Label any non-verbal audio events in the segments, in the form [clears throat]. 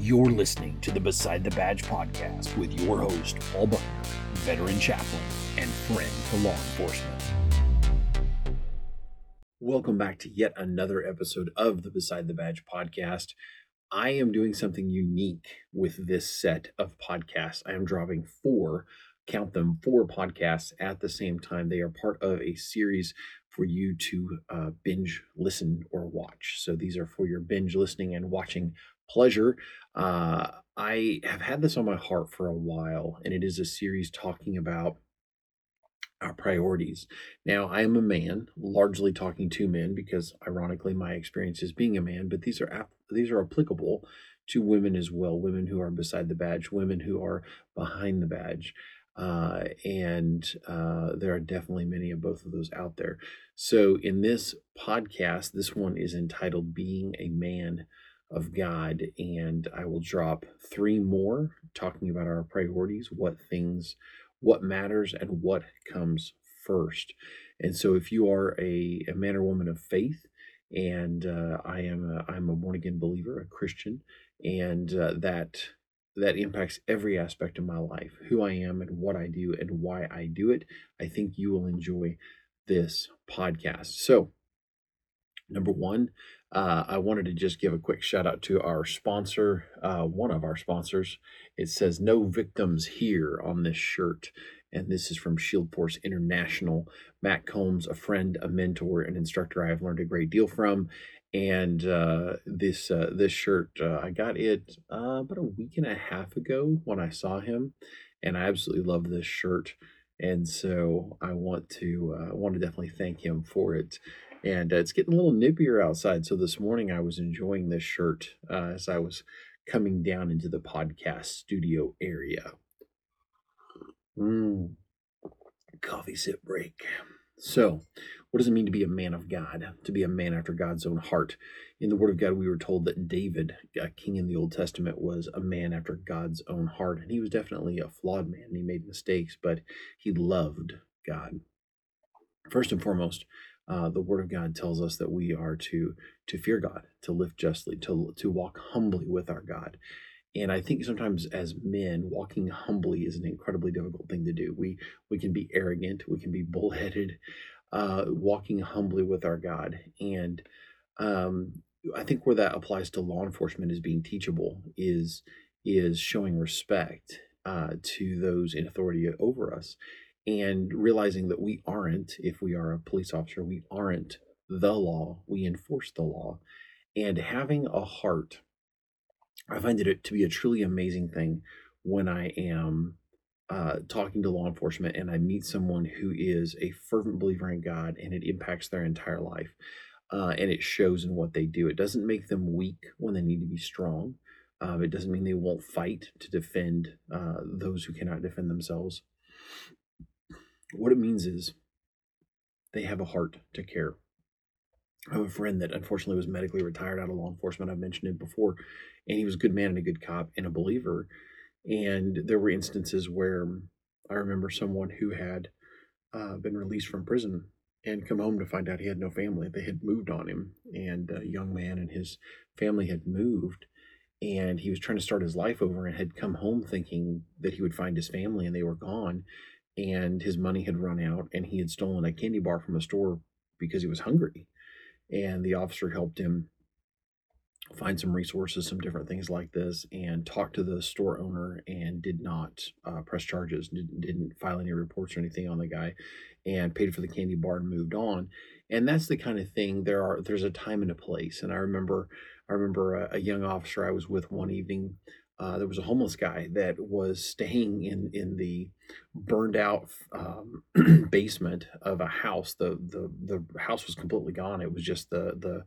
You're listening to the Beside the Badge podcast with your host, Paul Buckner, veteran chaplain and friend to law enforcement. Welcome back to yet another episode of the Beside the Badge podcast. I am doing something unique with this set of podcasts. I am dropping four, count them, four podcasts at the same time. They are part of a series for you to uh, binge listen or watch. So these are for your binge listening and watching pleasure. Uh, I have had this on my heart for a while, and it is a series talking about our priorities. Now, I am a man, largely talking to men because, ironically, my experience is being a man. But these are these are applicable to women as well. Women who are beside the badge, women who are behind the badge, uh, and uh, there are definitely many of both of those out there. So, in this podcast, this one is entitled "Being a Man." Of God, and I will drop three more talking about our priorities, what things, what matters, and what comes first. And so, if you are a, a man or woman of faith, and uh, I am a, I'm a born again believer, a Christian, and uh, that that impacts every aspect of my life, who I am and what I do and why I do it. I think you will enjoy this podcast. So, number one, uh, I wanted to just give a quick shout out to our sponsor, uh, one of our sponsors. It says "No Victims Here" on this shirt, and this is from Shield Force International. Matt Combs, a friend, a mentor, an instructor I have learned a great deal from, and uh, this uh, this shirt uh, I got it uh, about a week and a half ago when I saw him, and I absolutely love this shirt, and so I want to want to definitely thank him for it and uh, it's getting a little nippier outside. So this morning I was enjoying this shirt uh, as I was coming down into the podcast studio area. Mm. Coffee sip break. So, what does it mean to be a man of God? To be a man after God's own heart? In the Word of God, we were told that David, a king in the Old Testament, was a man after God's own heart. And he was definitely a flawed man. He made mistakes, but he loved God. First and foremost, uh, the Word of God tells us that we are to to fear God, to live justly, to to walk humbly with our God. And I think sometimes as men, walking humbly is an incredibly difficult thing to do. We we can be arrogant, we can be bullheaded, uh, walking humbly with our God. And um, I think where that applies to law enforcement is being teachable, is is showing respect uh, to those in authority over us and realizing that we aren't, if we are a police officer, we aren't the law, we enforce the law. And having a heart, I find it to be a truly amazing thing when I am uh, talking to law enforcement and I meet someone who is a fervent believer in God and it impacts their entire life. Uh, and it shows in what they do. It doesn't make them weak when they need to be strong. Um, it doesn't mean they won't fight to defend uh, those who cannot defend themselves. What it means is they have a heart to care. I have a friend that unfortunately was medically retired out of law enforcement. I've mentioned it before, and he was a good man and a good cop and a believer. And there were instances where I remember someone who had uh, been released from prison and come home to find out he had no family. They had moved on him, and a young man and his family had moved, and he was trying to start his life over and had come home thinking that he would find his family, and they were gone and his money had run out and he had stolen a candy bar from a store because he was hungry. And the officer helped him find some resources some different things like this and talked to the store owner and did not uh, press charges didn't, didn't file any reports or anything on the guy and paid for the candy bar and moved on. And that's the kind of thing there are there's a time and a place. And i remember i remember a, a young officer i was with one evening uh, there was a homeless guy that was staying in in the burned out um, [clears throat] basement of a house. The the the house was completely gone. It was just the the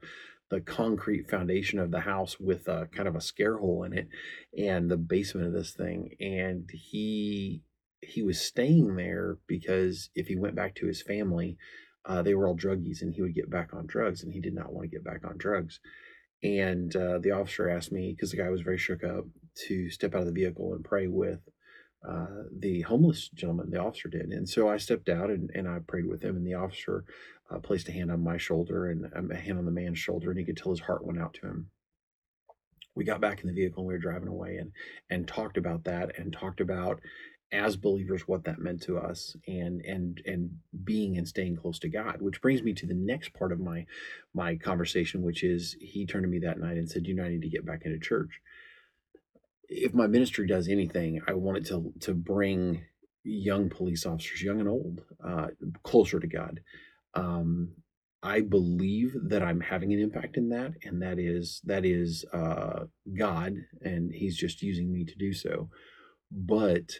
the concrete foundation of the house with a kind of a scare hole in it, and the basement of this thing. And he he was staying there because if he went back to his family, uh, they were all druggies, and he would get back on drugs, and he did not want to get back on drugs. And uh, the officer asked me because the guy was very shook up to step out of the vehicle and pray with uh, the homeless gentleman. The officer did, and so I stepped out and, and I prayed with him. And the officer uh, placed a hand on my shoulder and um, a hand on the man's shoulder, and he could tell his heart went out to him. we got back in the vehicle and we were driving away and and talked about that and talked about as believers what that meant to us and and and being and staying close to God which brings me to the next part of my my conversation which is he turned to me that night and said you know I need to get back into church if my ministry does anything I want it to to bring young police officers young and old uh, closer to God um, I believe that I'm having an impact in that, and that is that is uh, God, and He's just using me to do so. But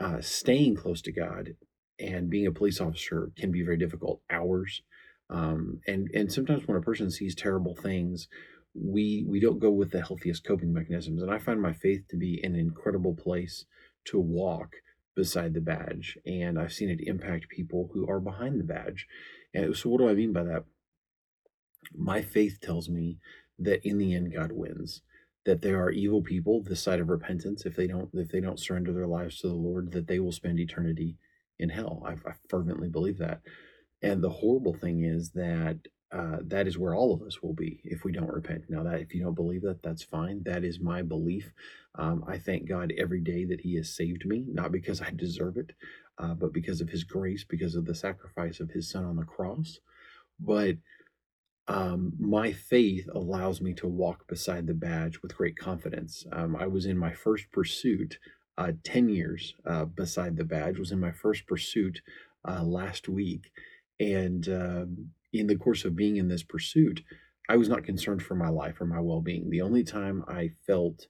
uh, staying close to God and being a police officer can be very difficult. Hours, um, and and sometimes when a person sees terrible things, we we don't go with the healthiest coping mechanisms. And I find my faith to be an incredible place to walk beside the badge, and I've seen it impact people who are behind the badge and so, what do I mean by that? My faith tells me that in the end, God wins. That there are evil people this side of repentance if they don't if they don't surrender their lives to the Lord, that they will spend eternity in hell. I, I fervently believe that. And the horrible thing is that uh, that is where all of us will be if we don't repent. Now, that if you don't believe that, that's fine. That is my belief. Um, I thank God every day that He has saved me, not because I deserve it, uh, but because of his grace, because of the sacrifice of his son on the cross. But um, my faith allows me to walk beside the badge with great confidence. Um, I was in my first pursuit, uh, 10 years uh, beside the badge, was in my first pursuit uh, last week. And um, in the course of being in this pursuit, I was not concerned for my life or my well being. The only time I felt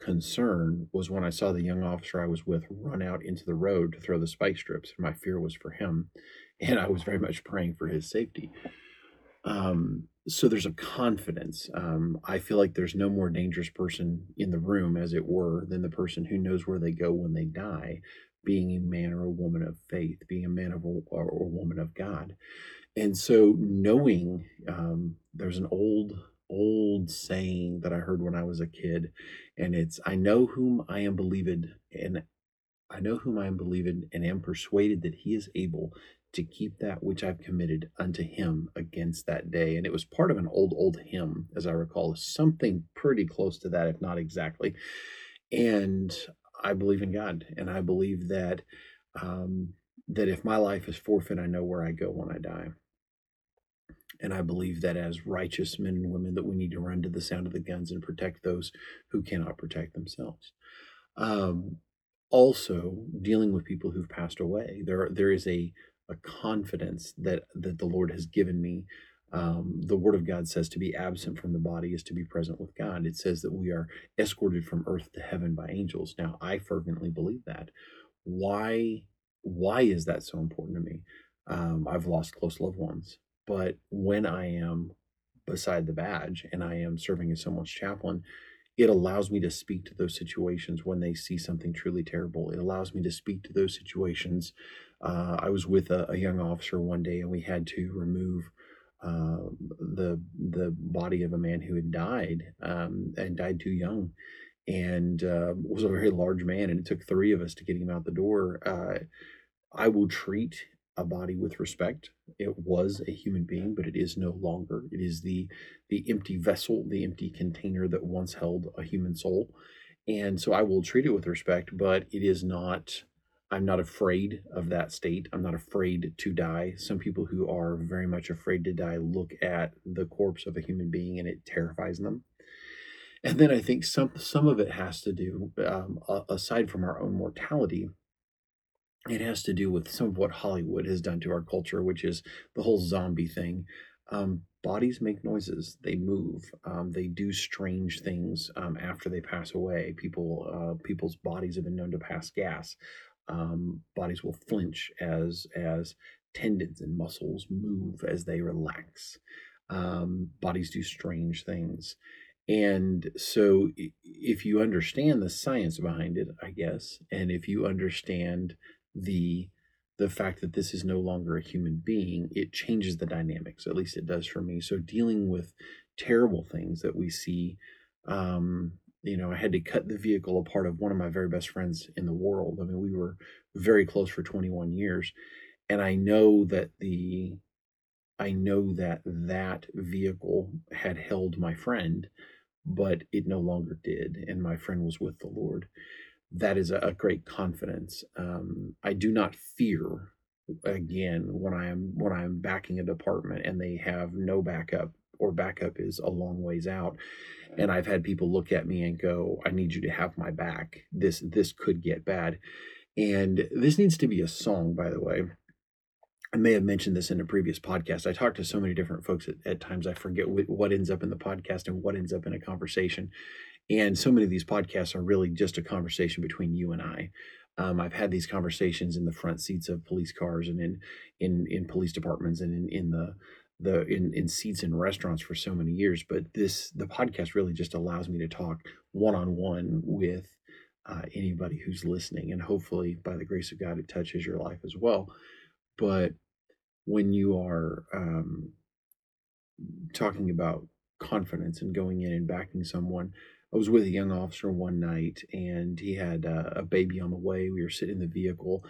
concern was when I saw the young officer I was with run out into the road to throw the spike strips. My fear was for him, and I was very much praying for his safety. Um, so there's a confidence. Um, I feel like there's no more dangerous person in the room, as it were, than the person who knows where they go when they die, being a man or a woman of faith, being a man of a, or a woman of God. And so knowing um, there's an old old saying that I heard when I was a kid, and it's I know whom I am believed, and I know whom I am believing, and am persuaded that he is able to keep that which I've committed unto him against that day. And it was part of an old, old hymn, as I recall, something pretty close to that, if not exactly. And I believe in God, and I believe that um, that if my life is forfeit, I know where I go when I die. And I believe that as righteous men and women, that we need to run to the sound of the guns and protect those who cannot protect themselves. Um, also, dealing with people who've passed away, there there is a a confidence that that the Lord has given me. Um, the Word of God says to be absent from the body is to be present with God. It says that we are escorted from earth to heaven by angels. Now, I fervently believe that. Why? Why is that so important to me? Um, I've lost close loved ones. But when I am beside the badge and I am serving as someone's chaplain, it allows me to speak to those situations when they see something truly terrible. It allows me to speak to those situations. Uh, I was with a, a, young officer one day, and we had to remove uh, the the body of a man who had died um, and died too young, and uh, was a very large man. And it took three of us to get him out the door. Uh, I will treat a body with respect. It was a human being, but it is no longer. It is the the empty vessel, the empty container that once held a human soul. And so I will treat it with respect, but it is not I'm not afraid of that state. I'm not afraid to die. Some people who are very much afraid to die look at the corpse of a human being and it terrifies them. And then I think some some of it has to do, um, aside from our own mortality, it has to do with some of what Hollywood has done to our culture, which is the whole zombie thing. Um, bodies make noises, they move, um, they do strange things um, after they pass away. People, uh, people's bodies have been known to pass gas. Um, bodies will flinch as as tendons and muscles move as they relax. Um, bodies do strange things. And so, if you understand the science behind it, I guess, and if you understand the the fact that this is no longer a human being, it changes the dynamics. At least it does for me. So dealing with terrible things that we see, um, you know, I had to cut the vehicle apart of one of my very best friends in the world. I mean, we were very close for 21 years, and I know that the I know that that vehicle had held my friend but it no longer did, and my friend was with the Lord. That is a, great confidence. Um, I do not fear again when I am when I am backing a department and they have no backup or backup is a long ways out and I've had people look at me and go I need you to have my back. This this could get bad. And this needs to be a song by the way I may have mentioned this in a previous podcast. I talk to so many different folks at, at times I forget what ends up in the podcast and what ends up in a conversation. And so many of these podcasts are really just a conversation between you and I. Um, I've had these conversations in the front seats of police cars and in in in police departments and in in the the in in seats in restaurants for so many years. But this the podcast really just allows me to talk one on one with uh, anybody who's listening, and hopefully by the grace of God, it touches your life as well. But when you are um, talking about confidence and going in and backing someone, I was with a young officer one night and he had a, a baby on the way. We were sitting in the vehicle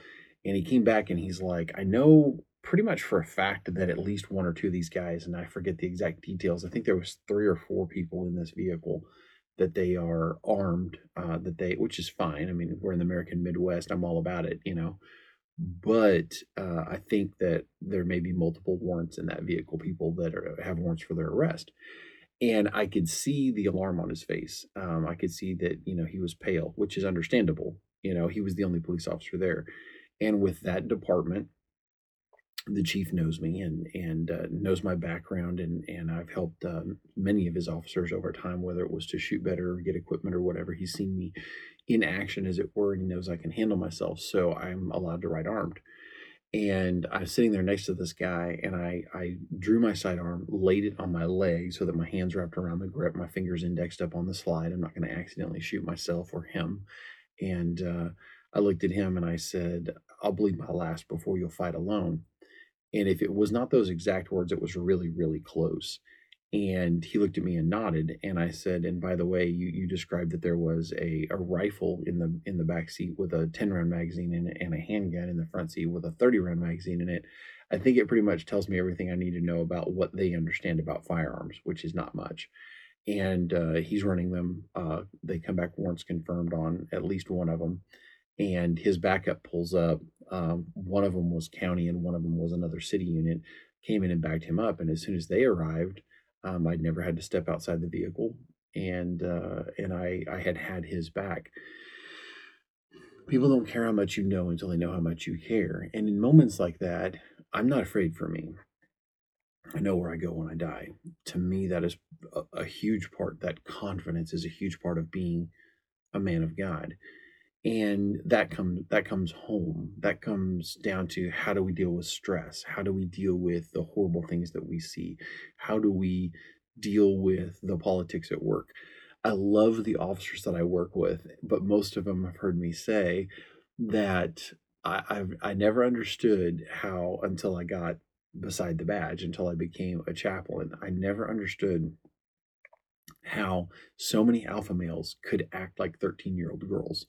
and he came back and he's like, I know pretty much for a fact that at least one or two of these guys, and I forget the exact details. I think there was three or four people in this vehicle that they are armed, uh, that they, which is fine. I mean, we're in the American Midwest. I'm all about it, you know. But uh, I think that there may be multiple warrants in that vehicle, people that are, have warrants for their arrest and I could see the alarm on his face. Um, I could see that you know he was pale, which is understandable. You know, he was the only police officer there, and with that department, the chief knows me and and uh, knows my background, and and I've helped um, many of his officers over time, whether it was to shoot better, or get equipment, or whatever. He's seen me in action, as it were, and he knows I can handle myself, so I'm allowed to ride armed and I was sitting there next to this guy, and I I drew my sidearm, laid it on my leg so that my hands wrapped around the grip, my fingers indexed up on the slide. I'm not going to accidentally shoot myself or him. And uh, I looked at him and I said, "I'll bleed my last before you'll fight alone." And if it was not those exact words, it was really really close and he looked at me and nodded and i said and by the way you, you described that there was a, a rifle in the in the back seat with a 10 round magazine in it and a handgun in the front seat with a 30 round magazine in it. I think it pretty much tells me everything i need to know about what they understand about firearms which is not much. And uh, he's running them uh, they come back warrants confirmed on at least one of them and his backup pulls up um, one of them was county and one of them was another city unit came in and backed him up and as soon as they arrived um, I'd never had to step outside the vehicle, and uh, and I I had had his back. People don't care how much you know until they know how much you care, and in moments like that, I'm not afraid for me. I know where I go when I die. To me, that is a, a huge part. That confidence is a huge part of being a man of God and that comes that comes home. That comes down to how do we deal with stress? How do we deal with the horrible things that we see? How do we deal with the politics at work? I love the officers that i work with but most of them have heard me say that i I've, i never understood how until i got beside the badge until i became a chaplain i never understood how so many alpha males could act like 13 year old girls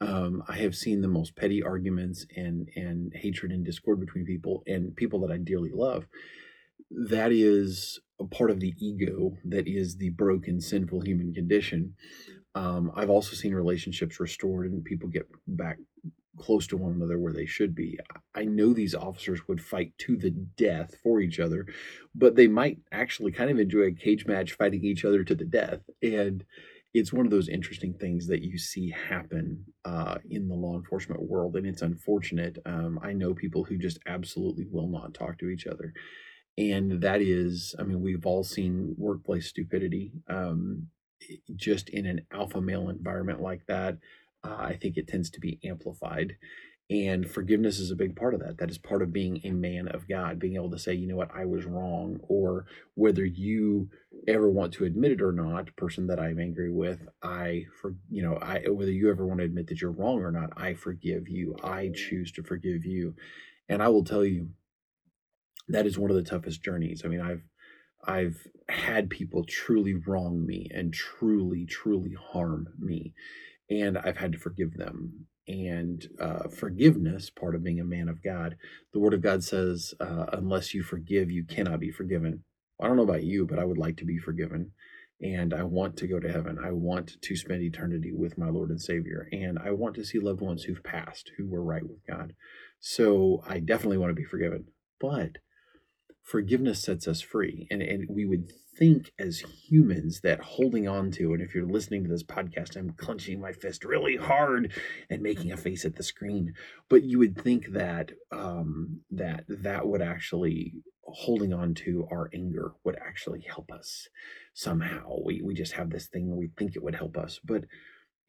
um, I have seen the most petty arguments and and hatred and discord between people and people that I dearly love. That is a part of the ego. That is the broken, sinful human condition. Um, I've also seen relationships restored and people get back close to one another where they should be. I know these officers would fight to the death for each other, but they might actually kind of enjoy a cage match fighting each other to the death. And it's one of those interesting things that you see happen uh, in the law enforcement world, and it's unfortunate. Um, I know people who just absolutely will not talk to each other, and that is, I mean, we've all seen workplace stupidity. Um, just in an alpha male environment like that, uh, I think it tends to be amplified. And forgiveness is a big part of that. That is part of being a man of God, being able to say, you know what, I was wrong, or whether you ever want to admit it or not, person that I'm angry with, I for you know, I whether you ever want to admit that you're wrong or not, I forgive you. I choose to forgive you. And I will tell you, that is one of the toughest journeys. I mean, I've I've had people truly wrong me and truly, truly harm me. And I've had to forgive them and uh, forgiveness, part of being a man of God. The Word of God says, uh, unless you forgive, you cannot be forgiven. I don't know about you, but I would like to be forgiven. and I want to go to heaven. I want to spend eternity with my Lord and Savior, and I want to see loved ones who've passed, who were right with God. So I definitely want to be forgiven. But forgiveness sets us free. And, and we would think as humans that holding on to, and if you're listening to this podcast, I'm clenching my fist really hard and making a face at the screen. But you would think that um, that that would actually holding on to our anger would actually help us somehow. We we just have this thing we think it would help us, but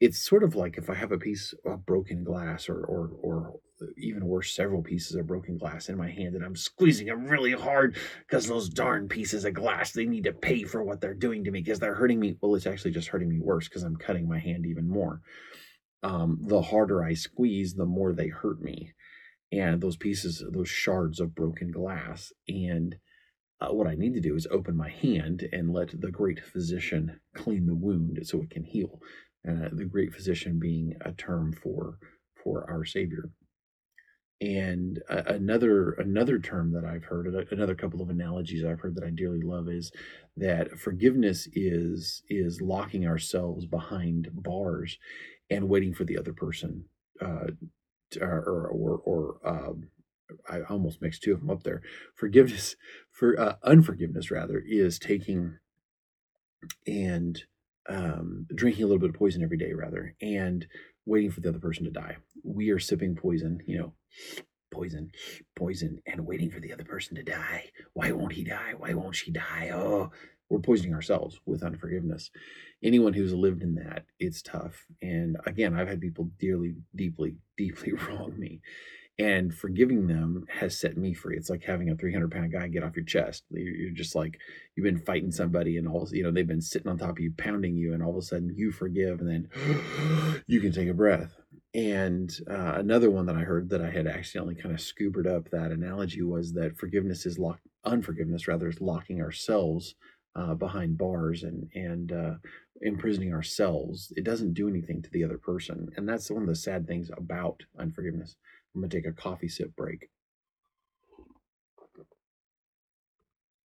it's sort of like if I have a piece of broken glass or or or even worse, several pieces of broken glass in my hand, and I'm squeezing them really hard because those darn pieces of glass they need to pay for what they're doing to me because they're hurting me. Well, it's actually just hurting me worse because I'm cutting my hand even more. Um, the harder I squeeze, the more they hurt me, and those pieces, those shards of broken glass, and uh, what I need to do is open my hand and let the great physician clean the wound so it can heal uh, the great physician being a term for for our Savior. And uh, another another term that I've heard, another couple of analogies I've heard that I dearly love is that forgiveness is is locking ourselves behind bars and waiting for the other person, uh, to, or or or, um, I almost mixed two of them up there. Forgiveness for uh, unforgiveness rather is taking and um, drinking a little bit of poison every day rather and waiting for the other person to die. We are sipping poison you know poison poison and waiting for the other person to die. Why won't he die? Why won't she die? Oh we're poisoning ourselves with unforgiveness. Anyone who's lived in that it's tough. And again i've had people dearly deeply [laughs] deeply wrong me and forgiving them has set me free. It's like having a 300 pound guy get off your chest. You're just like you've been fighting somebody, and all you know they've been sitting on top of you, pounding you, and all of a sudden you forgive, and then [gasps] you can take a breath. And uh, another one that I heard that I had accidentally kind of scubered up that analogy was that forgiveness is lock, unforgiveness rather is locking ourselves uh, behind bars and and uh, imprisoning ourselves. It doesn't do anything to the other person, and that's one of the sad things about unforgiveness I'm going to take a coffee sip break.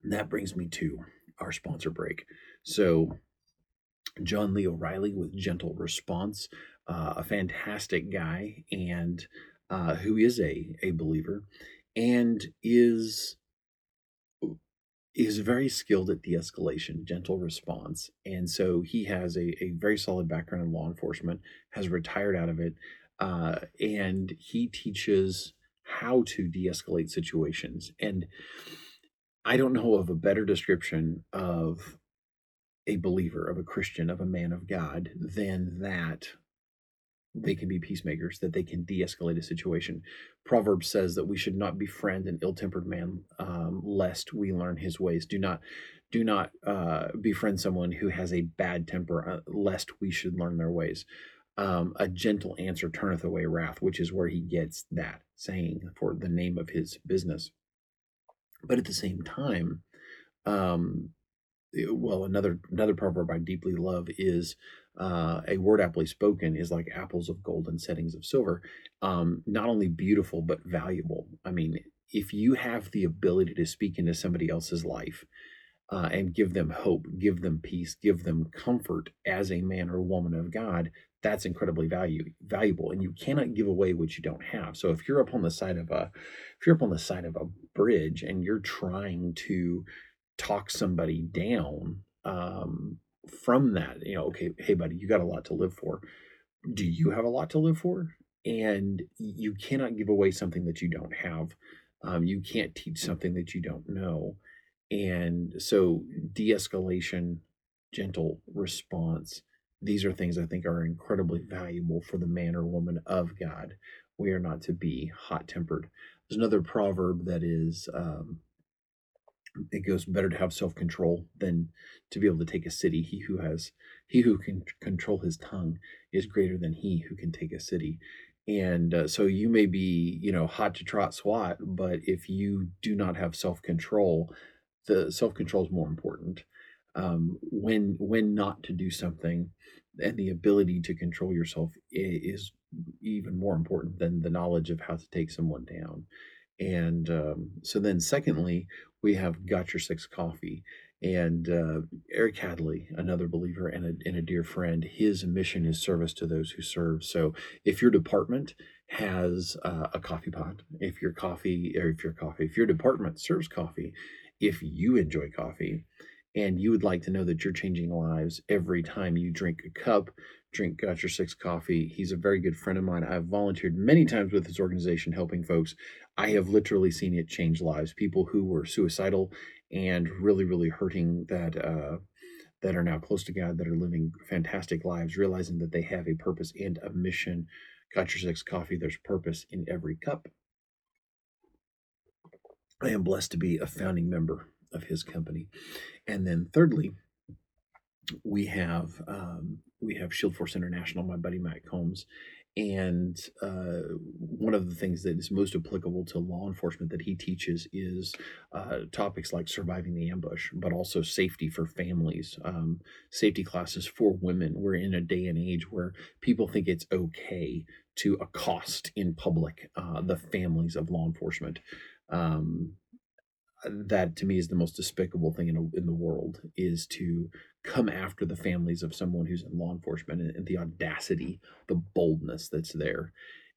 And that brings me to our sponsor break. So, John Lee O'Reilly with Gentle Response, uh, a fantastic guy, and uh, who is a a believer, and is is very skilled at de-escalation, gentle response, and so he has a, a very solid background in law enforcement. Has retired out of it, uh, and he teaches how to de-escalate situations. And I don't know of a better description of a believer, of a Christian, of a man of God than that they can be peacemakers, that they can de escalate a situation. Proverbs says that we should not befriend an ill tempered man, um, lest we learn his ways. Do not. Do not uh, befriend someone who has a bad temper, uh, lest we should learn their ways um, a gentle answer turneth away wrath, which is where he gets that saying for the name of his business. But at the same time, um, well, another another proverb I deeply love is uh, a word aptly spoken is like apples of gold and settings of silver. Um, not only beautiful but valuable. I mean, if you have the ability to speak into somebody else's life uh, and give them hope, give them peace, give them comfort as a man or woman of God, that's incredibly value valuable and you cannot give away what you don't have. So if you're up on the side of a if you're up on the side of a bridge and you're trying to talk somebody down um, from that you know okay hey buddy you got a lot to live for. Do you have a lot to live for? And you cannot give away something that you don't have. Um, you can't teach something that you don't know. And so de-escalation gentle response these are things I think are incredibly valuable for the man or woman of God. We are not to be hot tempered. There's another proverb that is, um, it goes better to have self control than to be able to take a city. He who has, he who can control his tongue is greater than he who can take a city. And uh, so you may be, you know, hot to trot swat, but if you do not have self control, the self control is more important um, when when not to do something and the ability to control yourself is even more important than the knowledge of how to take someone down and um, so then secondly we have got your six coffee And uh, Eric Hadley, another believer and a, and a dear friend, his mission is service to those who serve. So if your department has uh, a coffee pot, if your coffee, or if your coffee, if your department serves coffee, if you enjoy coffee, and you would like to know that you're changing lives every time you drink a cup, drink Got Your Six coffee. He's a very good friend of mine. I've volunteered many times with his organization helping folks. I have literally seen it change lives. People who were suicidal and really, really hurting that uh, that are now close to God, that are living fantastic lives, realizing that they have a purpose and a mission. Got Your Six coffee. There's purpose in every cup. I am blessed to be a founding member of his company. And then thirdly, we have um, we have Shield Force International, my buddy Matt Combs, and uh, one of the things that is most applicable to law enforcement that he teaches is uh, topics like surviving the ambush, but also safety for families, um, safety classes for women. We're in a day and age where people think it's okay to accost in public uh, the families of law enforcement. Um, that to me is the most despicable thing in, a, in the world is to come after the families of someone who's in law enforcement and, and the audacity the boldness that's there.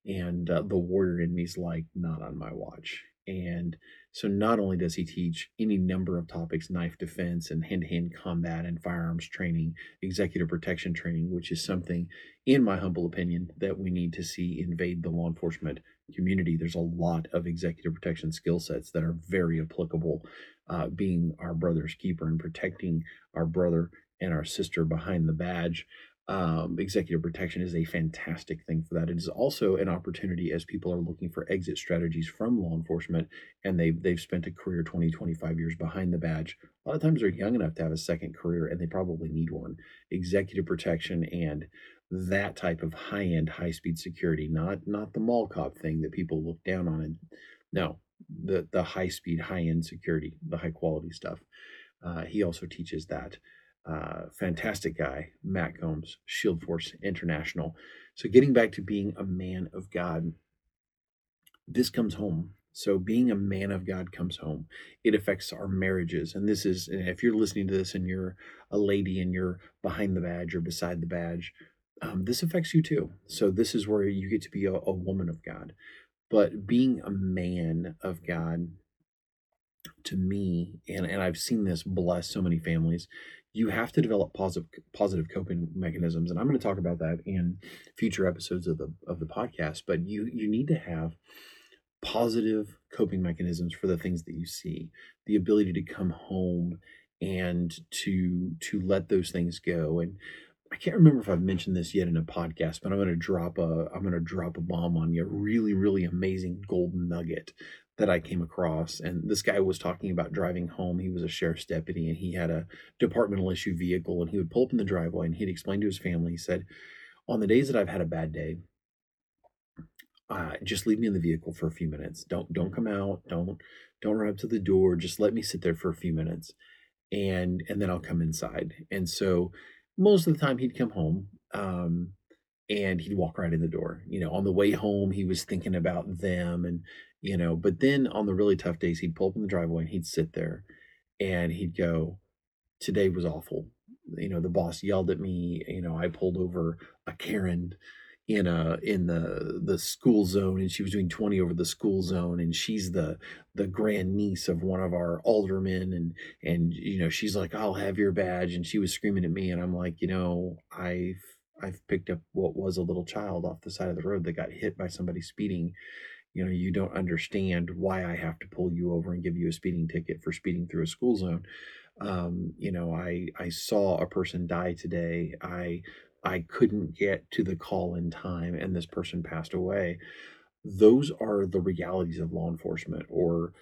And uh, the warrior in me is like not on my watch. And so not only does he teach any number of topics knife defense and hand-to-hand combat and firearms training executive protection training which is something in my humble opinion that we need to see invade the law enforcement community, there's a lot of executive protection skill sets that are very applicable. Uh, being our brother's keeper and protecting our brother and our sister behind the badge. Um, executive protection is a fantastic thing for that. It is also an opportunity as people are looking for exit strategies from law enforcement and they've, they've spent a career 20, 25 years behind the badge. A lot of times they're young enough to have a second career and they probably need one. Executive protection and that type of high end, high speed security, not not the mall cop thing that people look down on. And no, the the high speed, high end security, the high quality stuff. Uh, he also teaches that. Uh, fantastic guy, Matt Combs, Shield Force International. So getting back to being a man of God, this comes home. So being a man of God comes home. It affects our marriages. And this is, if you're listening to this and you're a lady and you're behind the badge or beside the badge, um, this affects you too. So this is where you get to be a, a woman of God. But being a man of God, to me, and, and I've seen this bless so many families, you have to develop positive positive coping mechanisms. And I'm going to talk about that in future episodes of the of the podcast. But you you need to have positive coping mechanisms for the things that you see, the ability to come home and to to let those things go and I can't remember if I've mentioned this yet in a podcast, but I'm going to drop a I'm going to drop a bomb on you. A really really amazing golden nugget that I came across. And this guy was talking about driving home. He was a sheriff's deputy and he had a departmental issue vehicle and he would pull up in the driveway and he'd explain to his family. He said, "On the days that I've had a bad day, uh, just leave me in the vehicle for a few minutes. Don't don't come out. Don't don't run up to the door. Just let me sit there for a few minutes." And and then I'll come inside. And so most of the time he'd come home um, and he'd walk right in the door. You know, on the way home, he was thinking about them and, you know, but then on the really tough days, he'd pull up in the driveway and he'd sit there and he'd go, Today was awful. You know, the boss yelled at me. You know, I pulled over a Karen in a in the the school zone and she was doing 20 over the school zone and she's the the grand niece of one of our aldermen and and you know she's like I'll have your badge and she was screaming at me and I'm like you know I've I've picked up what was a little child off the side of the road that got hit by somebody speeding. You know you don't understand why I have to pull you over and give you a speeding ticket for speeding through a school zone. Um, you know I I saw a person die today. I I couldn't get to the call in time and this person passed away. Those are the realities of law enforcement or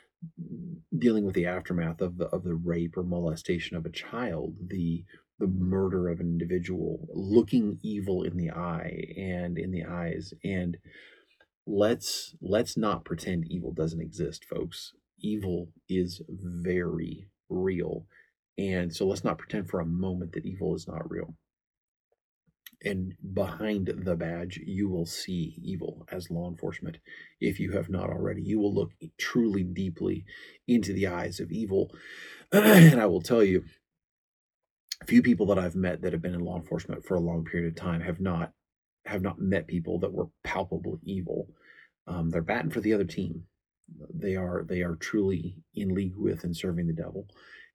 dealing with the aftermath of the of the rape or molestation of a child, the the murder of an individual, looking evil in the eye and in the eyes. And let's let's not pretend evil doesn't exist, folks. Evil is very real. And so let's not pretend for a moment that evil is not real and behind the badge, you will see evil as law enforcement. If you have not already, you will look truly deeply into the eyes of evil. [clears throat] and I will tell you, few people that I've met that have been in law enforcement for a long period of time have not have not met people that were palpably evil. Um, they're batting for the other team. They are they are truly in league with and serving the devil,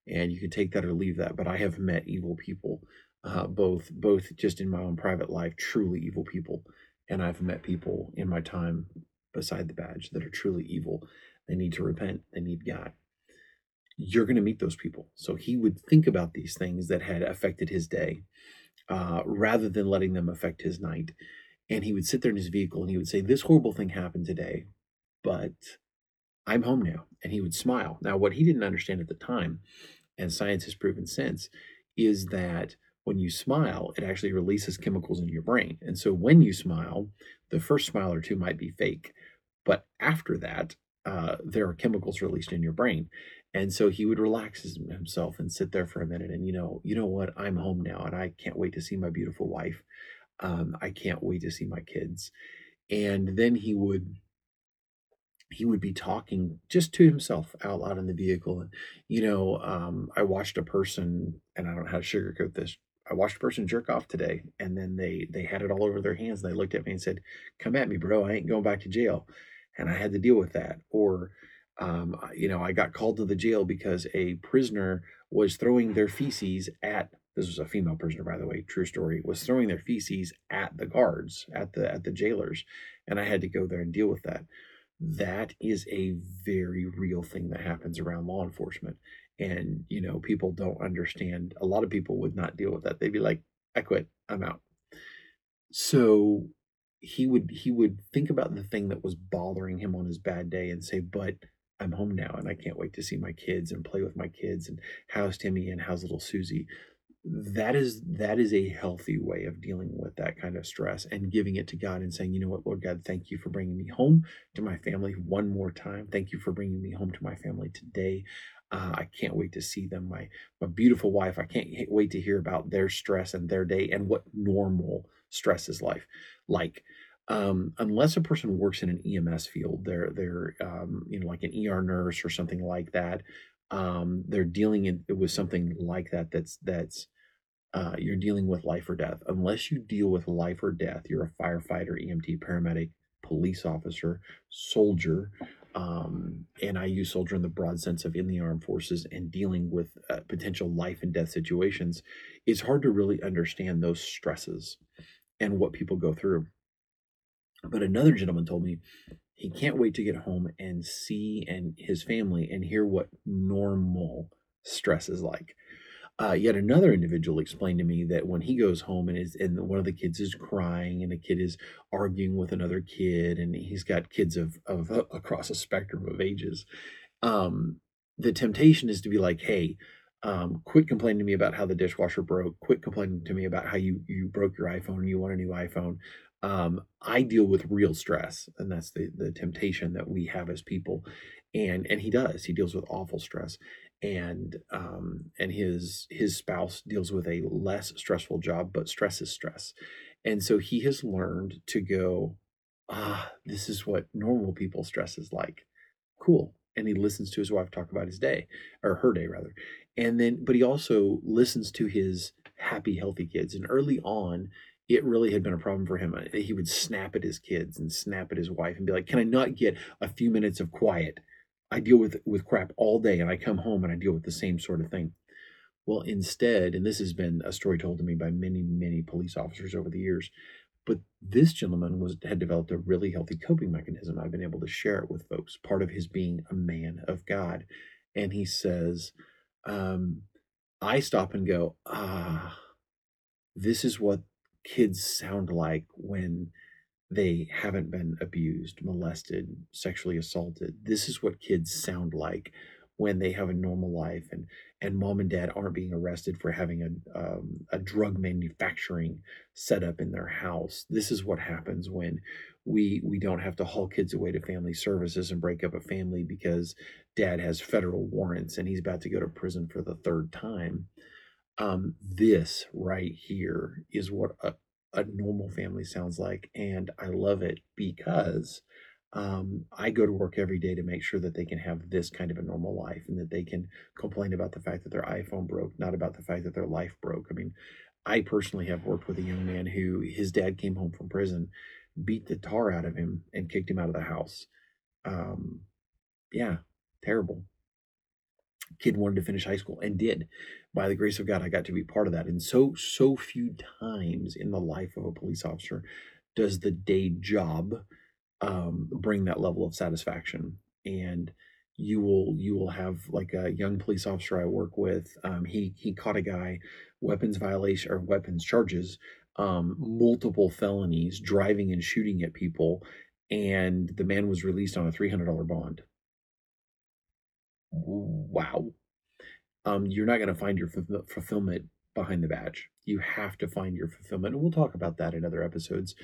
and you can take that or leave that. But I have met evil people uh, both both just in my own private life, truly evil people, and I've met people in my time beside the badge that are truly evil. They need to repent. They need God. You're going to meet those people. So he would think about these things that had affected his day, uh, rather than letting them affect his night. And he would sit there in his vehicle and he would say, "This horrible thing happened today, but I'm home now." And he would smile. Now, what he didn't understand at the time, and science has proven since, is that when you smile, it actually releases chemicals in your brain. And so when you smile, the first smile or two might be fake, but after that, uh, there are chemicals released in your brain. And so he would relax himself and sit there for a minute. And you know, you know what? I'm home now, and I can't wait to see my beautiful wife. Um, I can't wait to see my kids. And then he would he would be talking just to himself out loud in the vehicle. And you know, um, I watched a person, and I don't know how to sugarcoat this. I watched a person jerk off today, and then they they had it all over their hands. And they looked at me and said, "Come at me, bro. I ain't going back to jail." And I had to deal with that. Or, um, you know, I got called to the jail because a prisoner was throwing their feces at. This was a female prisoner, by the way. True story. Was throwing their feces at the guards, at the at the jailers, and I had to go there and deal with that. That is a very real thing that happens around law enforcement and you know people don't understand a lot of people would not deal with that. They'd be like i quit. I'm out. So he would he would think about the thing that was bothering him on his bad day and say but i'm home now and i can't wait to see my kids and play with my kids and how's timmy and how's little susie that is that is a healthy way of dealing with that kind of stress and giving it to God and saying, you know what, Lord God, thank you for bringing me home to my family one more time. Thank you for bringing me home to my family today. Uh, I can't wait to see them. My my beautiful wife. I can't wait to hear about their stress and their day and what normal stress is life like. Um, unless a person works in an EMS field, they're they're um, you know like an ER nurse or something like that. Um, they're dealing in, with something like that. That's that's uh, you're dealing with life or death. Unless you deal with life or death, you're a firefighter, EMT, paramedic, police officer, soldier, um, and I use soldier in the broad sense of in the armed forces and dealing with uh, potential life and death situations, it's hard to really understand those stresses and what people go through. But another gentleman told me he can't wait to get home and see and his family and hear what normal stress is like. Uh, yet another individual explained to me that when he goes home and is and one of the kids is crying and a kid is arguing with another kid and he's got kids of of uh, across a spectrum of ages, um, the temptation is to be like, hey, um, quit complaining to me about how the dishwasher broke. Quit complaining to me about how you you broke your iPhone and you want a new iPhone. Um, I deal with real stress, and that's the the temptation that we have as people. And and he does. He deals with awful stress and um, and his his spouse deals with a less stressful job, but stress is stress, and so he has learned to go, ah, this is what normal people stress is like, cool, and he listens to his wife talk about his day or her day rather, and then but he also listens to his happy healthy kids, and early on. It really had been a problem for him. Uh, he would snap at his kids and snap at his wife and be like, "Can I not get a few minutes of quiet?" I deal with with crap all day and I come home and I deal with the same sort of thing. Well, instead, and this has been a story told to me by many, many police officers over the years, but this gentleman was had developed a really healthy coping mechanism. I've been able to share it with folks, part of his being a man of God. And he says, um, I stop and go, ah, this is what kids sound like when they haven't been abused, molested, sexually assaulted. This is what kids sound like when they have a normal life and and mom and dad aren't being arrested for having a um, a drug manufacturing setup in their house. This is what happens when we we don't have to haul kids away to family services and break up a family because dad has federal warrants and he's about to go to prison for the third time. Um, this right here is what a a normal family sounds like. And I love it because um, I go to work every day to make sure that they can have this kind of a normal life and that they can complain about the fact that their iPhone broke, not about the fact that their life broke. I mean, I personally have worked with a young man who his dad came home from prison, beat the tar out of him, and kicked him out of the house. Um, yeah, terrible. Kid wanted to finish high school and did. By the grace of God, I got to be part of that. And so, so few times in the life of a police officer does the day job um, bring that level of satisfaction. And you will you will have like a young police officer I work with. Um, he he caught a guy weapons violation or weapons charges, um, multiple felonies, driving and shooting at people, and the man was released on a three hundred dollar bond. Wow, um, you're not going to find your fulfillment behind the badge. You have to find your fulfillment, and we'll talk about that in other episodes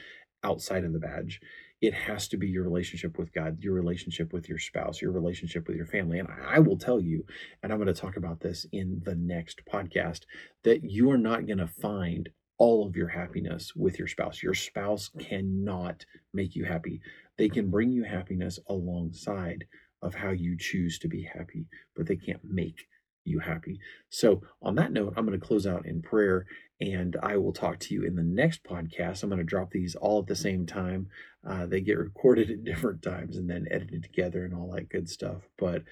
outside of the badge. It has to be your relationship with God, your relationship with your spouse, your relationship with your family. And I will tell you, and I'm going to talk about this in the next podcast, that you are not going to find all of your happiness with your spouse. Your spouse cannot make you happy. They can bring you happiness alongside of how you choose to be happy, but they can't make you happy. So, on that note, I'm going to close out in prayer and I will talk to you in the next podcast. I'm going to drop these all at the same time. Uh, they get recorded at [laughs] different times and then edited together and all that good stuff. But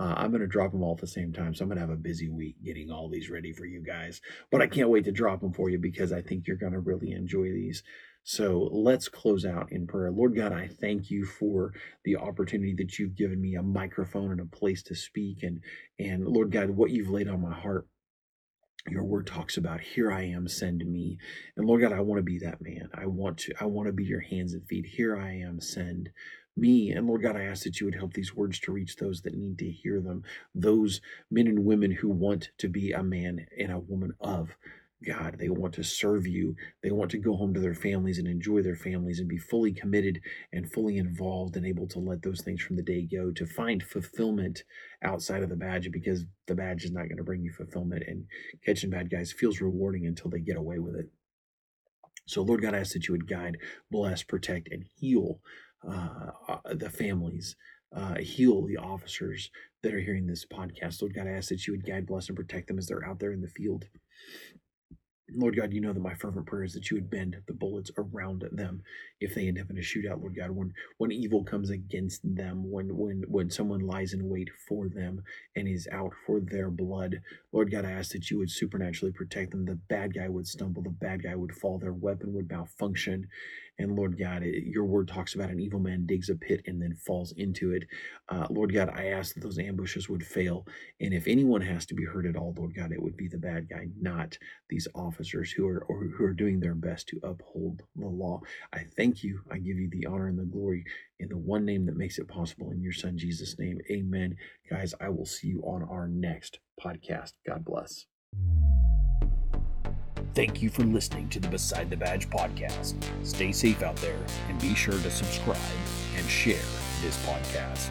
uh, I'm going to drop them all at the same time. So I'm going to have a busy week getting all these ready for you guys. But I can't wait to drop them for you because I think you're going to really enjoy these. So let's close out in prayer. Lord God, I thank you for the opportunity that you've given me a microphone and a place to speak. And, and Lord God, what you've laid on my heart your word talks about here i am send me and lord god i want to be that man i want to i want to be your hands and feet here i am send me and lord god i ask that you would help these words to reach those that need to hear them those men and women who want to be a man and a woman of God. They want to serve you. They want to go home to their families and enjoy their families and be fully committed and fully involved and able to let those things from the day go to find fulfillment outside of the badge because the badge is not going to bring you fulfillment. And catching bad guys feels rewarding until they get away with it. So, Lord God, I ask that you would guide, bless, protect, and heal the families. Uh, heal the officers that are hearing this podcast. Lord God, I ask that you would guide, bless, and protect them as they're out there in the field. Lord God, you know that my fervent prayer is that you would bend the bullets around them if they end up in a shootout, Lord God, when when evil comes against them, when when when someone lies in wait for them and is out for their blood, Lord God, I ask that you would supernaturally protect them. The bad guy would stumble, the bad guy would fall, their weapon would malfunction, and Lord God, your word talks about an evil man digs a pit and then falls into it. Uh, Lord God, I ask that those ambushes would fail. And if anyone has to be hurt at all, Lord God, it would be the bad guy, not these officers who are who are doing their best to uphold the law. I thank you. I give you the honor and the glory in the one name that makes it possible. In your son Jesus' name, amen. Guys, I will see you on our next podcast. God bless. Thank you for listening to the Beside the Badge podcast. Stay safe out there and be sure to subscribe and share this podcast.